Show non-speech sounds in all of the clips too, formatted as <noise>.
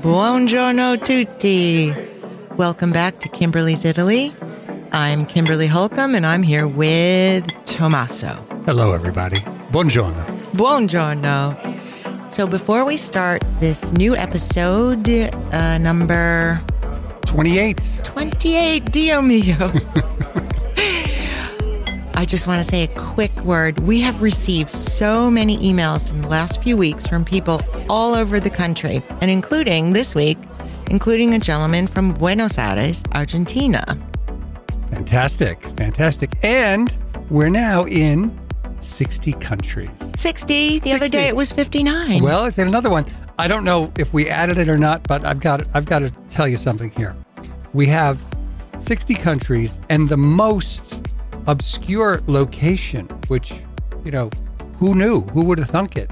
Buongiorno tutti. Welcome back to Kimberly's Italy. I'm Kimberly Holcomb and I'm here with Tommaso. Hello, everybody. Buongiorno. Buongiorno. So before we start this new episode, uh, number 28. 28, Dio mio. <laughs> I just want to say a quick word. We have received so many emails in the last few weeks from people all over the country, and including this week, including a gentleman from Buenos Aires, Argentina. Fantastic. Fantastic. And we're now in 60 countries. 60. The other day it was 59. Well, it's another one. I don't know if we added it or not, but I've got I've got to tell you something here. We have 60 countries and the most obscure location, which, you know, who knew? Who would have thunk it?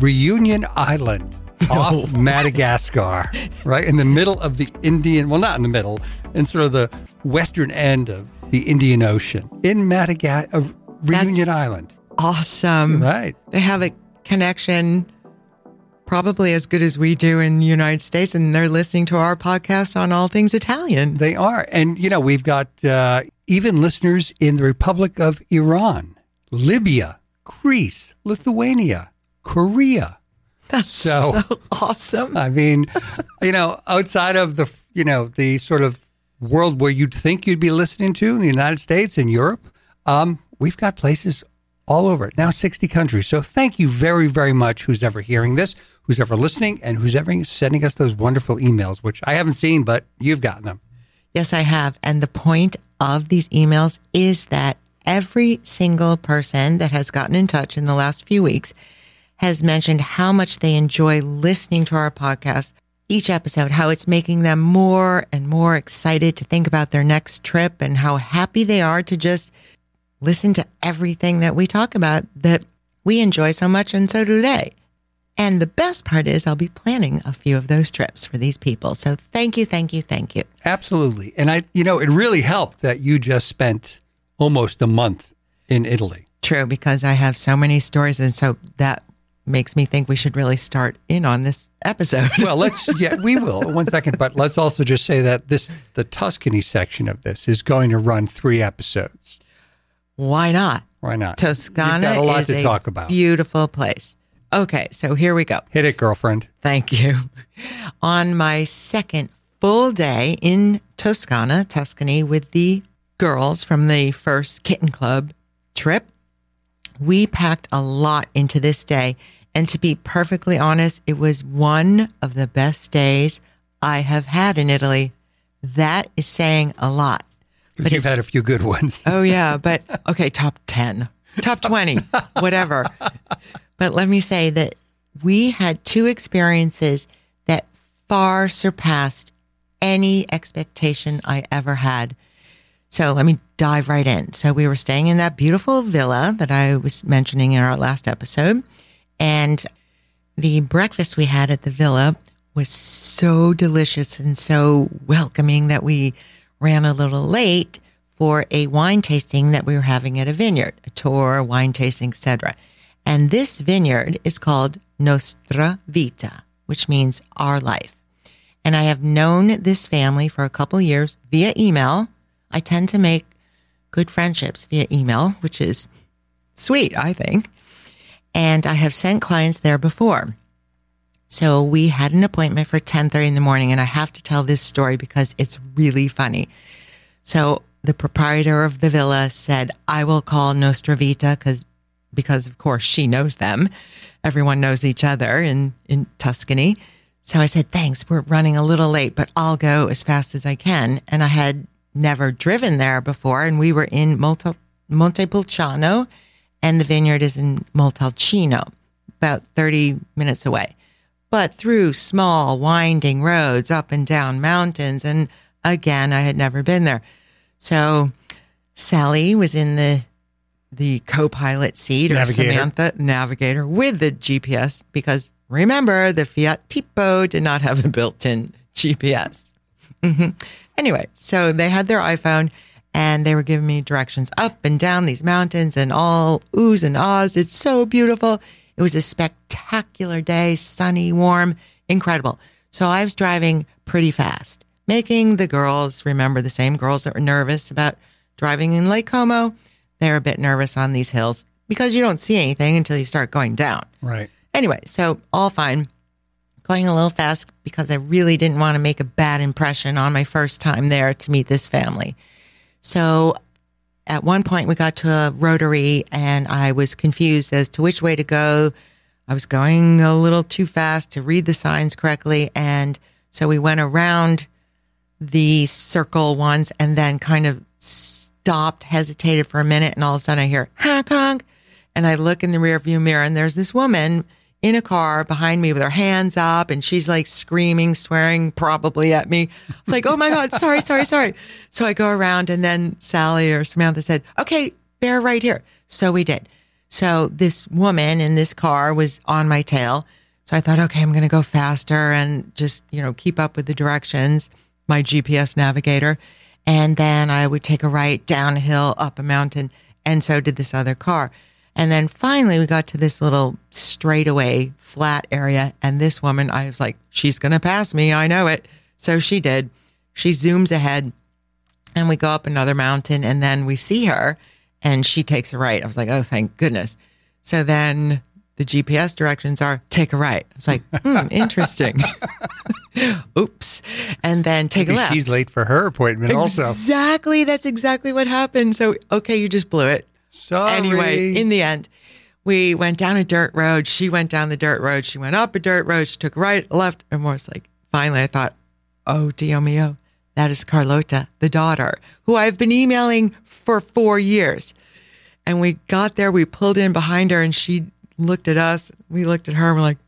Reunion Island <laughs> off Madagascar, right in the middle of the Indian, well, not in the middle, in sort of the western end of the Indian Ocean in Madagascar, uh, Reunion Island. awesome. Right. They have a connection probably as good as we do in the United States, and they're listening to our podcast on all things Italian. They are. And, you know, we've got uh, even listeners in the Republic of Iran, Libya, Greece, Lithuania, Korea. That's So- so, awesome. I mean, you know, outside of the, you know, the sort of world where you'd think you'd be listening to in the United States and Europe, um, we've got places all over it. Now 60 countries. So thank you very, very much who's ever hearing this, who's ever listening, and who's ever sending us those wonderful emails, which I haven't seen, but you've gotten them. Yes, I have. And the point of these emails is that every single person that has gotten in touch in the last few weeks has mentioned how much they enjoy listening to our podcast each episode, how it's making them more and more excited to think about their next trip and how happy they are to just listen to everything that we talk about that we enjoy so much and so do they. And the best part is I'll be planning a few of those trips for these people. So thank you, thank you, thank you. Absolutely. And I, you know, it really helped that you just spent almost a month in Italy. True, because I have so many stories. And so that makes me think we should really start in on this episode. Well, let's, <laughs> yeah, we will. One second. But let's also just say that this, the Tuscany section of this is going to run three episodes. Why not? Why not? Toscana You've got a lot is to a talk about. beautiful place. Okay, so here we go. Hit it, girlfriend. Thank you. On my second full day in Toscana, Tuscany, with the girls from the first kitten club trip, we packed a lot into this day. And to be perfectly honest, it was one of the best days I have had in Italy. That is saying a lot. Because you've had a few good ones. Oh, yeah. But okay, top 10, top 20, whatever. <laughs> But let me say that we had two experiences that far surpassed any expectation I ever had. So let me dive right in. So we were staying in that beautiful villa that I was mentioning in our last episode. And the breakfast we had at the villa was so delicious and so welcoming that we ran a little late for a wine tasting that we were having at a vineyard, a tour, wine tasting, etc. And this vineyard is called Nostra Vita, which means our life. And I have known this family for a couple years via email. I tend to make good friendships via email, which is sweet, I think. And I have sent clients there before. So we had an appointment for 10:30 in the morning and I have to tell this story because it's really funny. So the proprietor of the villa said, "I will call Nostra Vita cuz because of course she knows them. Everyone knows each other in in Tuscany." So I said, "Thanks. We're running a little late, but I'll go as fast as I can." And I had never driven there before and we were in Monte, Montepulciano and the vineyard is in Montalcino, about 30 minutes away but through small, winding roads up and down mountains. And again, I had never been there. So Sally was in the the co-pilot seat or Navigator. Samantha navigator with the GPS because remember the Fiat Tipo did not have a built-in GPS. hmm Anyway, so they had their iPhone and they were giving me directions up and down these mountains and all oohs and ahs. It's so beautiful. It was a spectacular day, sunny, warm, incredible. So I was driving pretty fast, making the girls remember the same girls that were nervous about driving in Lake Como. They're a bit nervous on these hills because you don't see anything until you start going down. Right. Anyway, so all fine. Going a little fast because I really didn't want to make a bad impression on my first time there to meet this family. So at one point we got to a rotary and I was confused as to which way to go. I was going a little too fast to read the signs correctly. And so we went around the circle once and then kind of stopped, hesitated for a minute. And all of a sudden I hear honk honk. And I look in the rearview mirror and there's this woman in a car behind me with her hands up and she's like screaming, swearing probably at me. It's like, oh my God, sorry, sorry, sorry. So I go around and then Sally or Samantha said, okay, bear right here. So we did. So this woman in this car was on my tail. So I thought, okay, I'm going to go faster and just, you know, keep up with the directions, my GPS navigator. And then I would take a right downhill up a mountain. And so did this other car. And then finally we got to this little straightaway flat area. And this woman, I was like, she's going to pass me. I know it. So she did. She zooms ahead and we go up another mountain and then we see her and she takes a right. I was like, oh, thank goodness. So then the GPS directions are take a right. I was like, <laughs> hmm, interesting. <laughs> Oops. And then take Maybe a left. She's late for her appointment also. Exactly. That's exactly what happened. So, okay, you just blew it. Sorry. Anyway, in the end, we went down a dirt road. She went down the dirt road. She went up a dirt road. She took right, left, and more. was like, finally, I thought, oh, Dio mio, that is Carlota, the daughter, who I've been emailing for four years. And we got there, we pulled in behind her, and she looked at us. We looked at her, and we're like,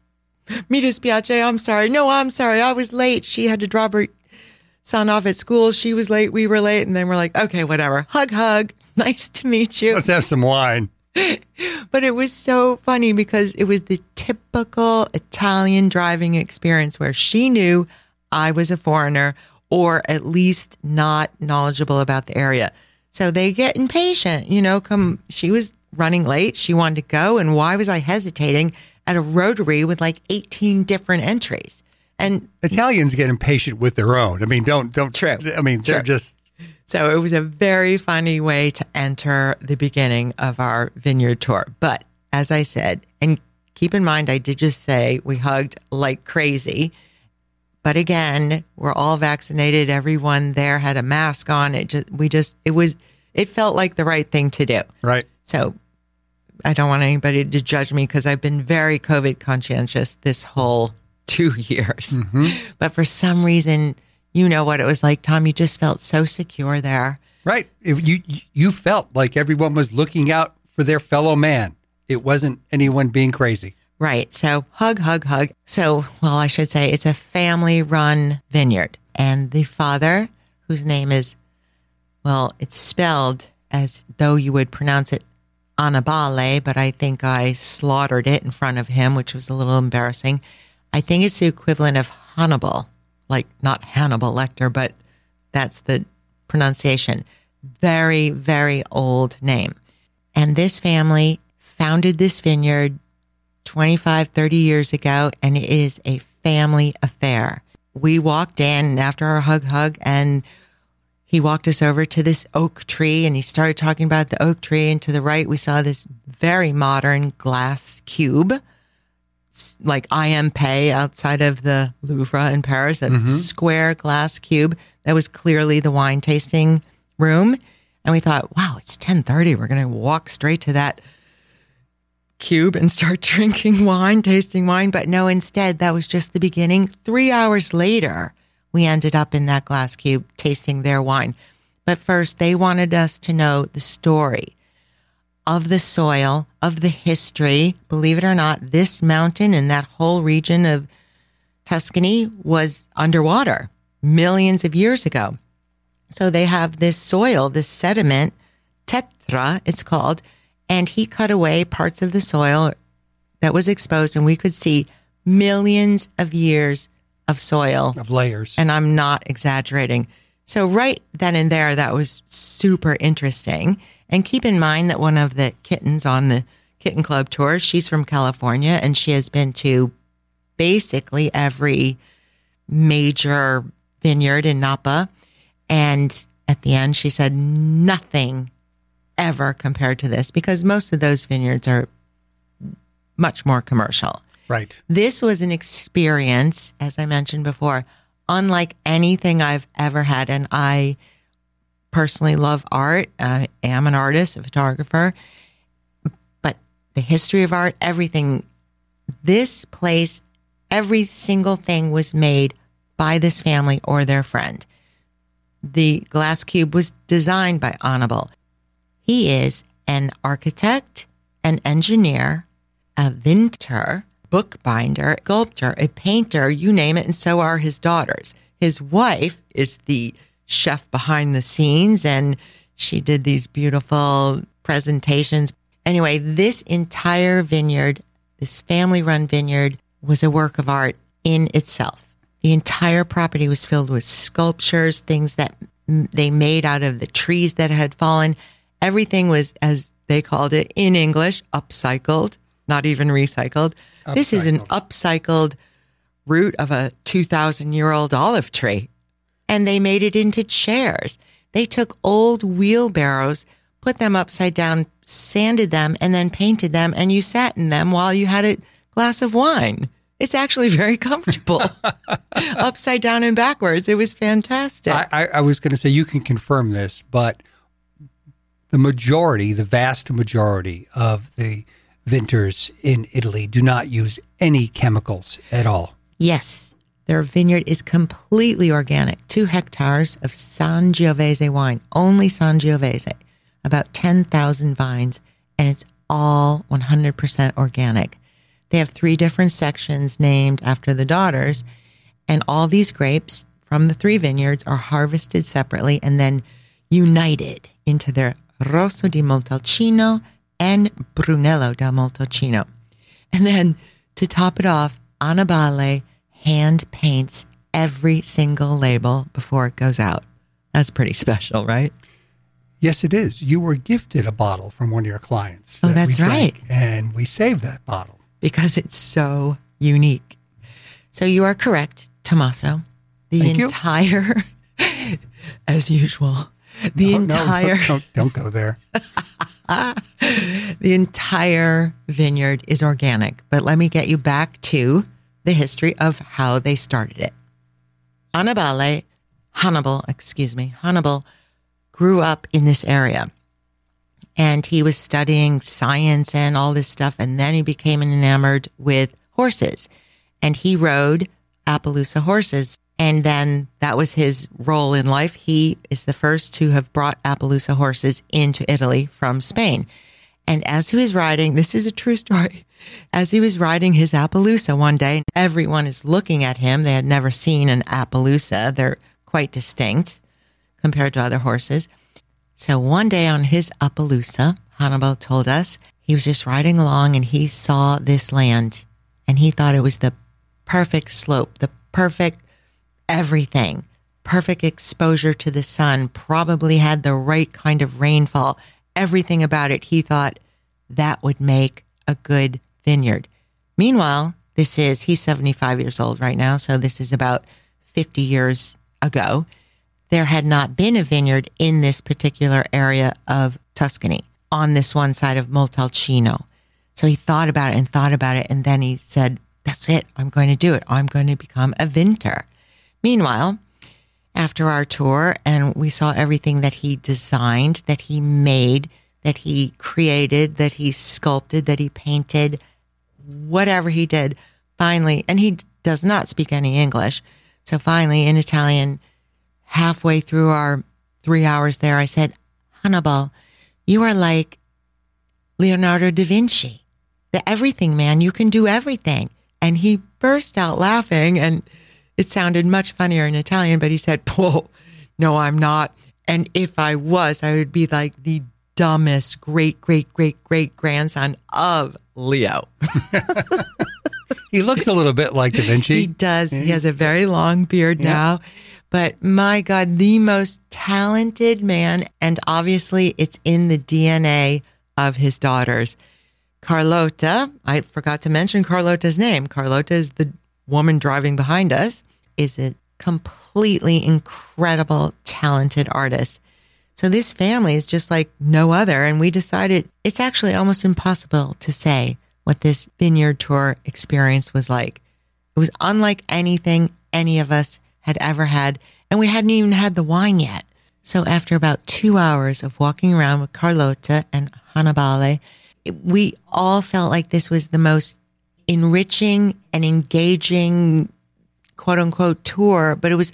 Mi dispiace, I'm sorry. No, I'm sorry. I was late. She had to drop her son off at school. She was late. We were late. And then we're like, okay, whatever. Hug, hug. <laughs> Nice to meet you. Let's have some wine. <laughs> But it was so funny because it was the typical Italian driving experience where she knew I was a foreigner or at least not knowledgeable about the area. So they get impatient, you know, come she was running late, she wanted to go and why was I hesitating at a rotary with like 18 different entries? And Italians get impatient with their own. I mean, don't don't. True. I mean, they're True. just So it was a very funny way to enter the beginning of our vineyard tour. But as I said, and keep in mind, I did just say we hugged like crazy. But again, we're all vaccinated. Everyone there had a mask on. It just, we just, it was, it felt like the right thing to do. right. So I don't want anybody to judge me because I've been very COVID conscientious this whole <laughs> two years. Mm-hmm. But for some reason, you know what it was like, Tom. You just felt so secure there. Right. If you you felt like everyone was looking out for their fellow man. It wasn't anyone being crazy. Right. So hug, hug, hug. So, well, I should say it's a family run vineyard. And the father, whose name is, well, it's spelled as though you would pronounce it Annibale, but I think I slaughtered it in front of him, which was a little embarrassing. I think it's the equivalent of Hannibal, like not Hannibal Lecter, but that's the pronunciation. Very, very old name. And this family founded this vineyard 25, 30 years ago, and it is a family affair. We walked in after our hug hug, and he walked us over to this oak tree and he started talking about the oak tree. And to the right, we saw this very modern glass cube, like I. M. Pei outside of the Louvre in Paris, a mm-hmm. square glass cube that was clearly the wine tasting room. And we thought, wow, it's 1030. We're going to walk straight to that cube and start <laughs> drinking wine, tasting wine. But no, instead, that was just the beginning. Three hours later, we ended up in that glass cube tasting their wine. But first, they wanted us to know the story of the soil, of the history. Believe it or not, this mountain and that whole region of Tuscany was underwater millions of years ago. So they have this soil, this sediment, tetra, it's called, and he cut away parts of the soil that was exposed, and we could see millions of years of soil. Of layers. And I'm not exaggerating. So, right then and there, that was super interesting. And keep in mind that one of the kittens on the Kitten Club tour. She's from California and she has been to basically every major vineyard in Napa. And at the end, she said, nothing ever compared to this because most of those vineyards are much more commercial. Right. This was an experience, as I mentioned before, unlike anything I've ever had. And I personally love art. I am an artist, a photographer, but the history of art, everything, this place, every single thing was made by this family or their friend. The glass cube was designed by Annibale. He is an architect, an engineer, a vintner, bookbinder, sculptor, a painter, you name it, and so are his daughters. His wife is the chef behind the scenes, and she did these beautiful presentations. Anyway, this entire vineyard, this family run vineyard, was a work of art in itself. The entire property was filled with sculptures, things that they made out of the trees that had fallen. Everything was, as they called it in English, upcycled, not even recycled. Upcycled. This is an upcycled root of a 2,000 year old olive tree. And they made it into chairs. They took old wheelbarrows, put them upside down, sanded them, and then painted them, and you sat in them while you had a glass of wine. It's actually very <laughs> comfortable, <laughs> upside down and backwards. It was fantastic. I, I, I was going to say you can confirm this, but the majority, the vast majority of the vintners in Italy do not use any chemicals at all. Yes, their vineyard is completely organic. Two hectares of Sangiovese wine, only Sangiovese, about 10,000 vines, and it's all 100% organic. They have three different sections named after the daughters, and all these grapes from the three vineyards are harvested separately and then united into their Rosso di Montalcino and Brunello da Montalcino. And then to top it off, Annibale hand paints every single label before it goes out. That's pretty special, right? Yes, it is. You were gifted a bottle from one of your clients. Oh, that that's right. And we saved that bottle because it's so unique. So you are correct, Tommaso. The Thank entire, <laughs> as usual, the oh, entire. No, don't, don't go there. <laughs> <laughs> the entire vineyard is organic. But let me get you back to the history of how they started it. Annibale, Hannibal, excuse me, Hannibal grew up in this area and he was studying science and all this stuff. And then he became enamored with horses and he rode Appaloosa horses. And then that was his role in life. He is the first to have brought Appaloosa horses into Italy from Spain. And as he was riding, this is a true <laughs> story. As he was riding his Appaloosa one day, everyone is looking at him. They had never seen an Appaloosa. They're quite distinct compared to other horses. So one day on his Appaloosa, Hannibal told us he was just riding along and he saw this land and he thought it was the perfect slope, the perfect everything, perfect exposure to the sun, probably had the right kind of rainfall, everything about it. He thought that would make a good vineyard. Meanwhile, this is, he's 75 years old right now. So this is about 50 years ago there had not been a vineyard in this particular area of Tuscany on this one side of Montalcino. So he thought about it and thought about it. And then he said, That's it. I'm going to do it. I'm going to become a vintner. Meanwhile, after our tour, and we saw everything that he designed, that he made, that he created, that he sculpted, that he painted, whatever he did, finally, and he does not speak any English. So finally, in Italian, halfway through our three hours there, I said, Hannibal, you are like Leonardo da Vinci, the everything man. You can do everything. And he burst out laughing and it sounded much funnier in Italian, but he said, Whoa, no, I'm not. And if I was, I would be like the dumbest great, great, great, great grandson of Leo. he looks a little bit like Da Vinci. He does. He has a very long beard yeah. now. But my God, the most talented man. And obviously, it's in the DNA of his daughters. Carlota, I forgot to mention Carlota's name. Carlota is the woman driving behind us, is a completely incredible, talented artist. So this family is just like no other. And we decided it's actually almost impossible to say what this vineyard tour experience was like. It was unlike anything any of us had ever had. And we hadn't even had the wine yet. So after about two hours of walking around with Carlota and Hannibale, we all felt like this was the most enriching and engaging quote unquote tour, but it was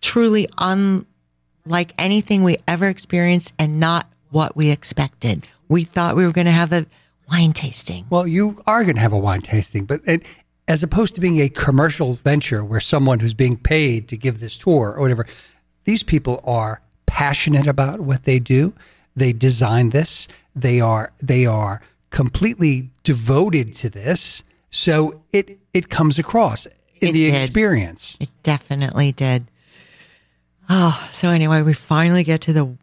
truly unlike anything we ever experienced and not what we expected. We thought we were going to have a wine tasting. Well, you are going to have a wine tasting, but it, as opposed to being a commercial venture where someone who's being paid to give this tour or whatever, these people are passionate about what they do. They design this. They are they are completely devoted to this. So it it comes across in It the did. experience. It definitely did. Oh, so anyway, we finally get to the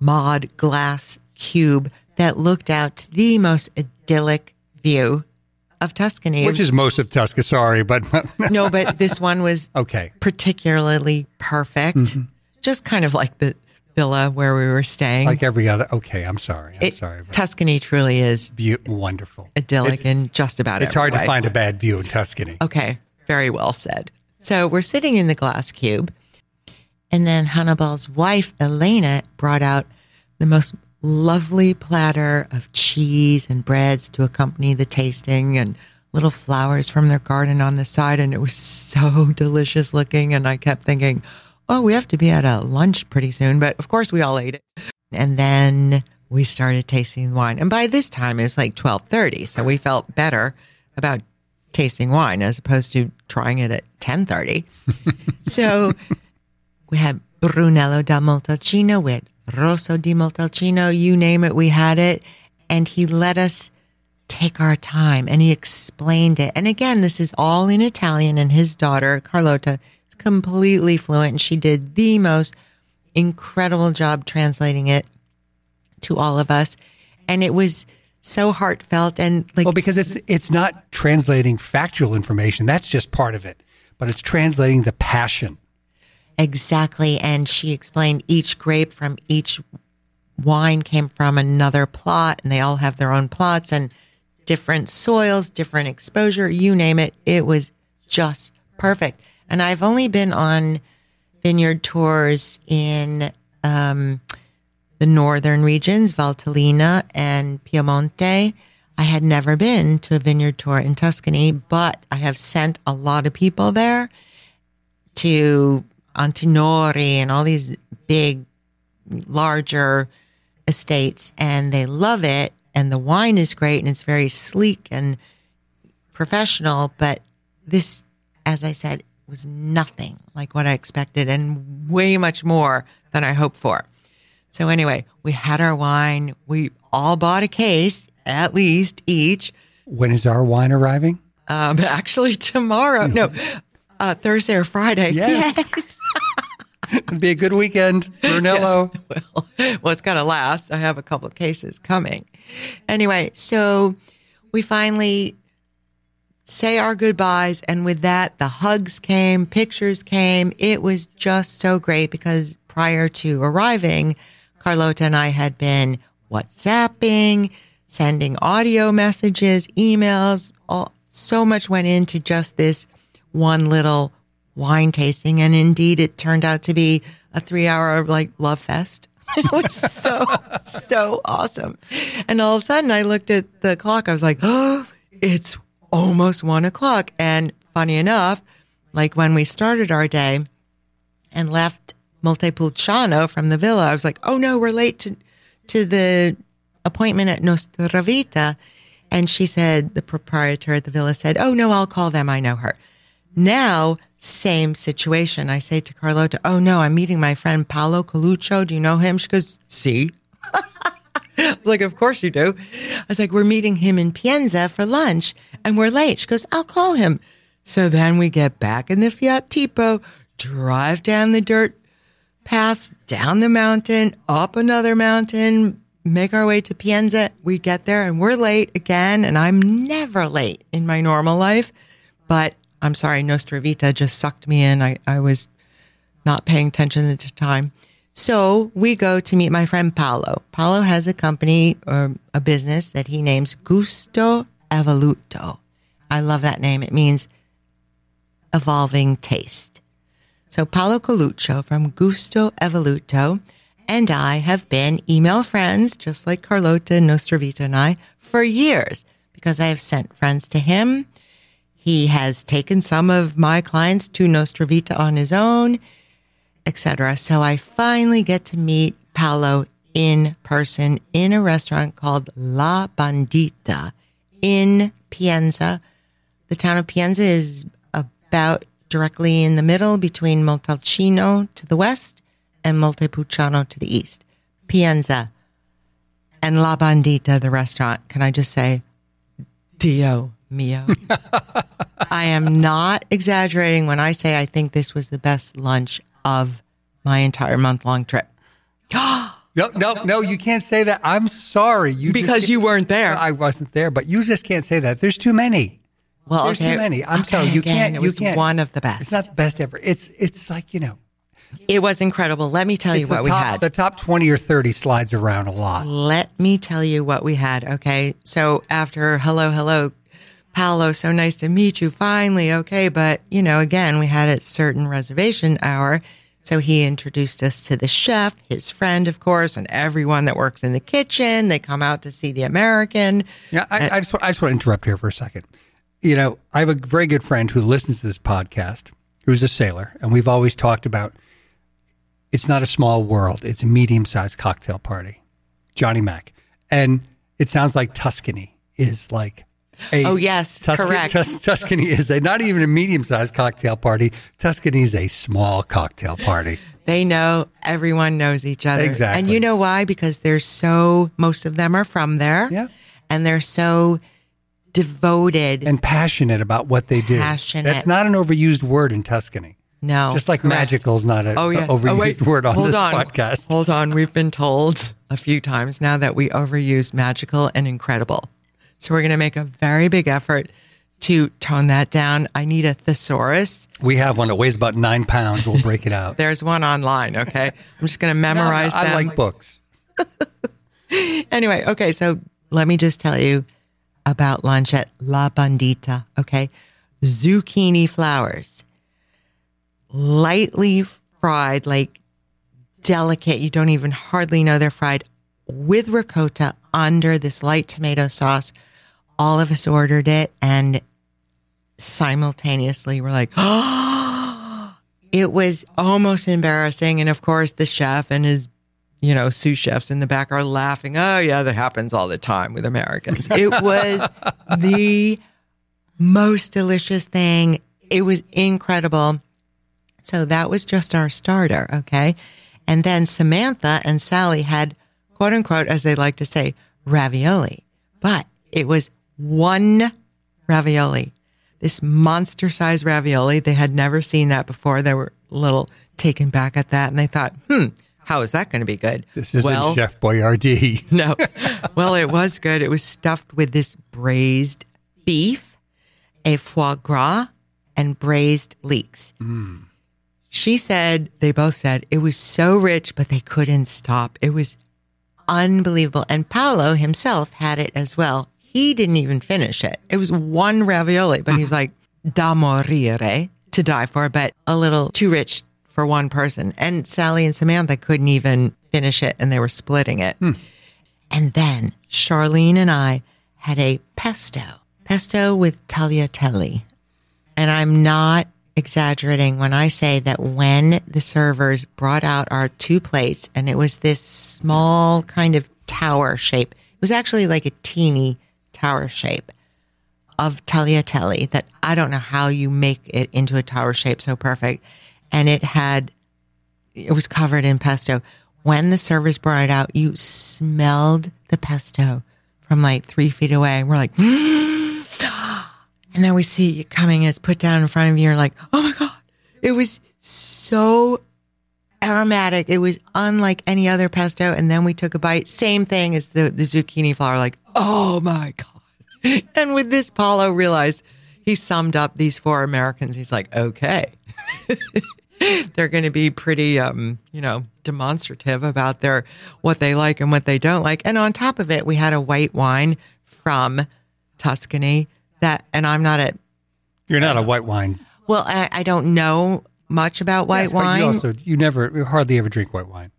mod glass cube that looked out to the most idyllic view of Tuscany. Which is most of Tuscany, sorry, but <laughs> no, but this one was okay. particularly perfect. Mm-hmm. Just kind of like the villa where we were staying. Like every other. Okay, I'm sorry. I'm It- sorry. Tuscany truly is beau- wonderful. idyllic It's, in just about it's hard to find a bad view in Tuscany. Okay, very well said. So we're sitting in the glass cube, and then Hannibal's wife, Elena, brought out the most lovely platter of cheese and breads to accompany the tasting and little flowers from their garden on the side. And it was so <laughs> delicious looking. And I kept thinking, oh, we have to be at a lunch pretty soon. But of course, we all ate it. And then we started tasting wine. And by this time, it was like 1230. So we felt better about tasting wine as opposed to trying it at 1030. <laughs> so we had Brunello da Montalcino with Rosso di Montalcino, you name it, we had it. And he let us take our time and he explained it. And again, this is all in Italian, and his daughter, Carlota, is completely fluent, and she did the most incredible job translating it to all of us. And it was so heartfelt and like Well, because it's it's not translating factual information. That's just part of it. But it's translating the passion. Exactly. And she explained each grape from each wine came from another plot, and they all have their own plots and different soils, different exposure, you name it. It was just perfect. And I've only been on vineyard tours in um, the northern regions, Valtellina and Piemonte. I had never been to a vineyard tour in Tuscany, but I have sent a lot of people there to Antinori and all these big, larger estates, and they love it. And the wine is great and it's very sleek and professional. But this, as I said, was nothing like what I expected and way much more than I hoped for. So, anyway, we had our wine. We all bought a case, at least each. When is our wine arriving? Um, <laughs> actually, tomorrow, no, uh, Thursday or Friday. Yes. It'll <laughs> be a good weekend, Brunello. <laughs> well, well, it's got to last. I have a couple of cases coming. Anyway, so we finally say our goodbyes. And with that, the hugs came, pictures came. It was just so great because prior to arriving, Carlota and I had been WhatsApping, sending audio messages, emails. All, so much went into just this one little wine tasting. And indeed, it turned out to be a three hour like love fest. <laughs> It was so, so awesome. And all of a sudden, I looked at the clock. I was like, oh, <gasps> it's almost one o'clock. And funny enough, like when we started our day and left Montepulciano from the villa, I was like, oh no, we're late to, to the appointment at Nostra Vita. And she said, the proprietor at the villa said, oh no, I'll call them. I know her. Now, same situation. I say to Carlota, oh no, I'm meeting my friend Paolo Coluccio. Do you know him? She goes, see. <laughs> I was like, of course you do. I was like, we're meeting him in Pienza for lunch and we're late. She goes, I'll call him. So then we get back in the Fiat Tipo, drive down the dirt paths, down the mountain, up another mountain, make our way to Pienza. We get there and we're late again. And I'm never late in my normal life. But I'm sorry, Nostra Vita just sucked me in. I, I was not paying attention at the time. So we go to meet my friend Paolo. Paolo has a company or a business that he names Gusto Evoluto. I love that name. It means evolving taste. So Paolo Coluccio from Gusto Evoluto and I have been email friends, just like Carlota Nostravita and I, for years because I have sent friends to him. He has taken some of my clients to Nostravita on his own, etc. So I finally get to meet Paolo in person in a restaurant called La Bandita in Pienza. The town of Pienza is about directly in the middle between Montalcino to the west and Montepulciano to the east. Pienza and La Bandita, the restaurant. Can I just say, Dio mio? <laughs> I am not exaggerating when I say I think this was the best lunch of my entire month long trip. <gasps> No, no, no, you can't say that. I'm sorry. You because can't- you weren't there. I wasn't there, but you just can't say that. There's too many. Well, There's okay. too many. I'm okay, sorry. You again, can't. It you was can't. one of the best. It's not the best ever. It's it's like you know. it was incredible. Let me tell you what we had. The top twenty or thirty slides around a lot. Let me tell you what we had. Okay. So after hello, hello, Paolo, so nice to meet you finally. Okay. But, you know, again, we had a certain reservation hour. So he introduced us to the chef, his friend, of course, and everyone that works in the kitchen. They come out to see the American. Yeah, I, uh, I just I just want to interrupt here for a second. You know, I have a very good friend who listens to this podcast, who's a sailor, and we've always talked about it's not a small world; it's a medium-sized cocktail party. Johnny Mac, and it sounds like Tuscany is like. A, Oh, yes, correct. Tus- Tuscany is a not even a medium-sized cocktail party. Tuscany is a small cocktail party. They know everyone knows each other. Exactly. And you know why? Because they're so, most of them are from there. Yeah. And they're so devoted. and passionate about what they do. Passionate. That's not an overused word in Tuscany. no. Just like correct. magical is not an Oh yes. overused oh, wait. word on Hold this on. podcast. Hold on. We've been told a few times now that we overuse magical and incredible. So we're going to make a very big effort to tone that down. I need a thesaurus. We have one that weighs about nine pounds. We'll break it <laughs> out. There's one online. Okay. I'm just going to memorize that. I them. like books. <laughs> anyway, okay, so let me just tell you about lunch at La Bandita, okay? Zucchini flowers, lightly fried, like delicate. You don't even hardly know they're fried with ricotta under this light tomato sauce. All of us ordered it and simultaneously we're like, oh, <gasps> it was almost embarrassing. And of course, the chef and his you know, sous chefs in the back are laughing. Oh, yeah, that happens all the time with Americans. It was <laughs> the most delicious thing. It was incredible. So that was just our starter. Okay. And then Samantha and Sally had quote unquote, as they like to say, ravioli, but it was one ravioli, this monster sized ravioli. They had never seen that before. They were a little taken back at that and they thought, hmm, how is that going to be good? This isn't well, Chef Boyardee. <laughs> no. Well, it was good. It was stuffed with this braised beef, a foie gras, and braised leeks. Mm. She said, they both said it was so rich, but they couldn't stop. It was unbelievable. And Paolo himself had it as well. He didn't even finish it. It was one ravioli, but he was <laughs> like, da morire, to die for, but a little too rich for one person. And Sally and Samantha couldn't even finish it and they were splitting it. Hmm. And then Charlene and I had a pesto, pesto with tagliatelle. And I'm not exaggerating when I say that when the servers brought out our two plates and it was this small kind of tower shape, it was actually like a teeny tower shape of tagliatelle that I don't know how you make it into a tower shape so perfect. And it had, it was covered in pesto. When the servers brought it out, you smelled the pesto from like three feet away. And we're like, <gasps> and then we see it coming it's put down in front of you. You're like, oh my God. It was so aromatic. It was unlike any other pesto. And then we took a bite. Same thing as the, the zucchini flower. Like, oh my God. <laughs> And with this, Paolo realized he summed up these four Americans. He's like, okay. <laughs> They're going to be pretty, um, you know, demonstrative about their what they like and what they don't like. And on top of it, we had a white wine from Tuscany that, and I'm not a You're not a white wine. well, I, I don't know much about white Yes, but wine. You also you never you hardly ever drink white wine.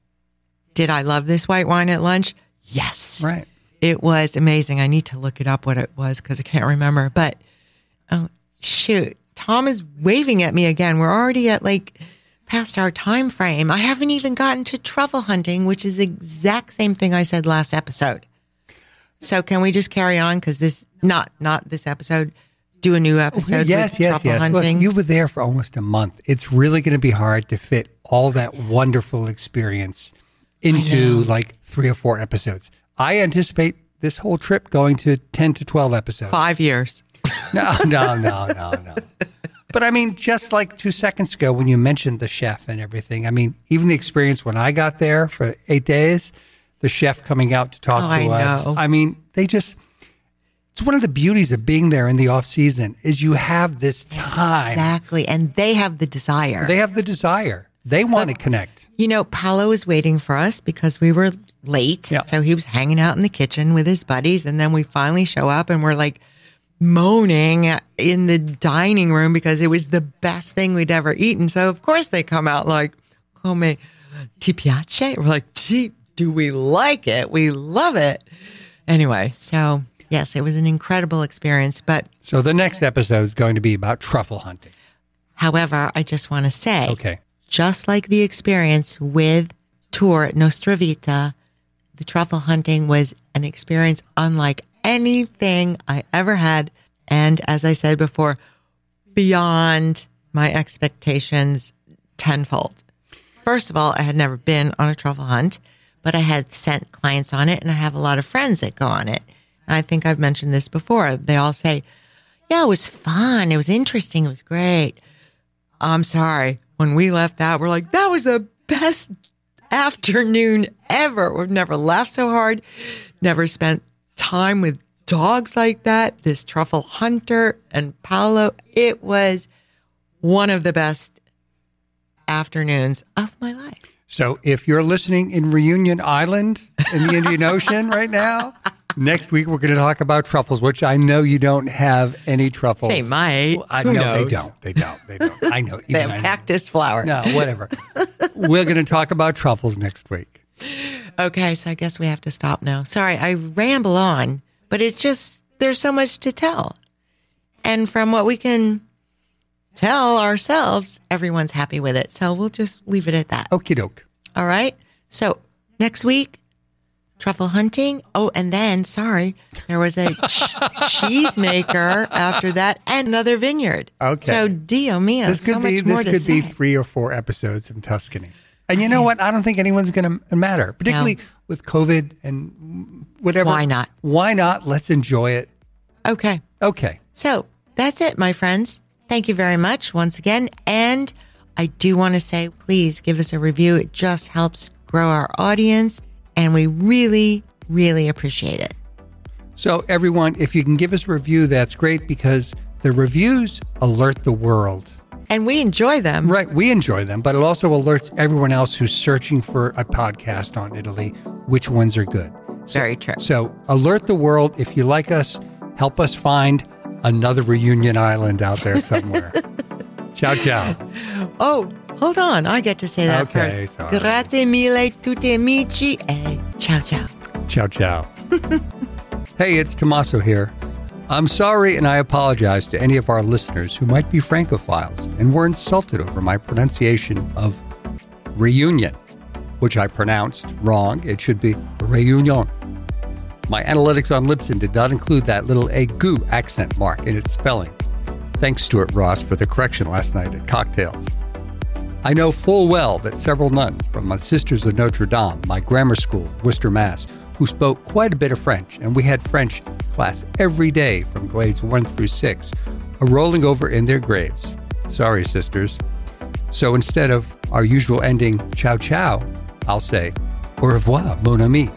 Did I love this white wine at lunch? Yes. Right. It was amazing. I need to look it up what it was because I can't remember. But oh shoot, Tom is waving at me again. We're already at like past our time frame. I haven't even gotten to truffle hunting, which is the exact same thing I said last episode. So can we just carry on? Because this not not this episode. Do a new episode. yes, with yes, yes. hunting. Look, you were there for almost a month. It's really going to be hard to fit all that wonderful experience into like three or four episodes. I anticipate this whole trip going to 10 to 12 episodes. Five years. No, no, no, no, no. But I mean, just like two seconds ago when you mentioned the chef and everything, I mean, even the experience when I got there for eight days, the chef coming out to talk Oh, to I us. know. I mean, they just, it's one of the beauties of being there in the off season is you have this time. Exactly. And they have the desire. They have the desire. They want to connect. You know, Paolo was waiting for us because we were late. Yeah. So he was hanging out in the kitchen with his buddies. And then we finally show up and we're like moaning in the dining room because it was the best thing we'd ever eaten. So, of course, they come out like, Come ti piace? We're like, do we like it? We love it. Anyway, so yes, it was an incredible experience. But So the next episode is going to be about truffle hunting. however, I just want to say, Okay. just like the experience with tour at Nostra Vita, the truffle hunting was an experience unlike anything I ever had. And as I said before, beyond my expectations tenfold. First of all, I had never been on a truffle hunt, but I had sent clients on it and I have a lot of friends that go on it. And I think I've mentioned this before. They all say, yeah, it was fun. It was interesting. It was great. I'm sorry. When we left that, we're like, that was the best afternoon ever. We've never laughed so hard, never spent time with dogs like that. This truffle hunter and Paolo, it was one of the best afternoons of my life. So if you're listening in Reunion Island in the Indian <laughs> Ocean right now, next week we're going to talk about truffles, which I know you don't have any truffles. They might. I Who know they don't. They don't. They don't. I know. <laughs> They have I know. cactus flower. No, whatever. <laughs> we're going to talk about truffles next week. Okay, so I guess we have to stop now. Sorry, I ramble on, but it's just there's so much to tell. And from what we can tell ourselves, everyone's happy with it. So we'll just leave it at that. Okie doke. All right. So next week, truffle hunting. Oh, and then, sorry, there was a ch- <laughs> cheese maker after that and another vineyard. Okay. So, Dio mio, This so could be much more this could say. be three or four episodes from Tuscany. And you know what? I don't think anyone's going to matter, particularly with COVID and whatever. Why not? Why not? Let's enjoy it. okay. Okay. So that's it, my friends. Thank you very much once again. And I do want to say, please give us a review. It just helps grow our audience. And we really, really appreciate it. So, everyone, if you can give us a review, that's great because the reviews alert the world. And we enjoy them. Right. We enjoy them, but it also alerts everyone else who's searching for a podcast on Italy which ones are good. Very true. So, alert the world. If you like us, help us find another reunion island out there somewhere. <laughs> ciao, ciao. Oh, hold on. I get to say that Okay, first. sorry. Grazie mille tutti amici e ciao ciao. Ciao, ciao. <laughs> hey, it's Tommaso here. I'm sorry and I apologize to any of our listeners who might be Francophiles and were insulted over my pronunciation of reunion, which I pronounced wrong. It should be reunion. My analytics on Libsyn did not include that little aigu accent mark in its spelling. Thanks, Stuart Ross, for the correction last night at cocktails. I know full well that several nuns from my Sisters of Notre Dame, my grammar school, Worcester, Mass., who spoke quite a bit of French, and we had French class every day from grades 1 through 6, are rolling over in their graves. Sorry, sisters. So instead of our usual ending, ciao ciao, I'll say, au revoir, mon ami.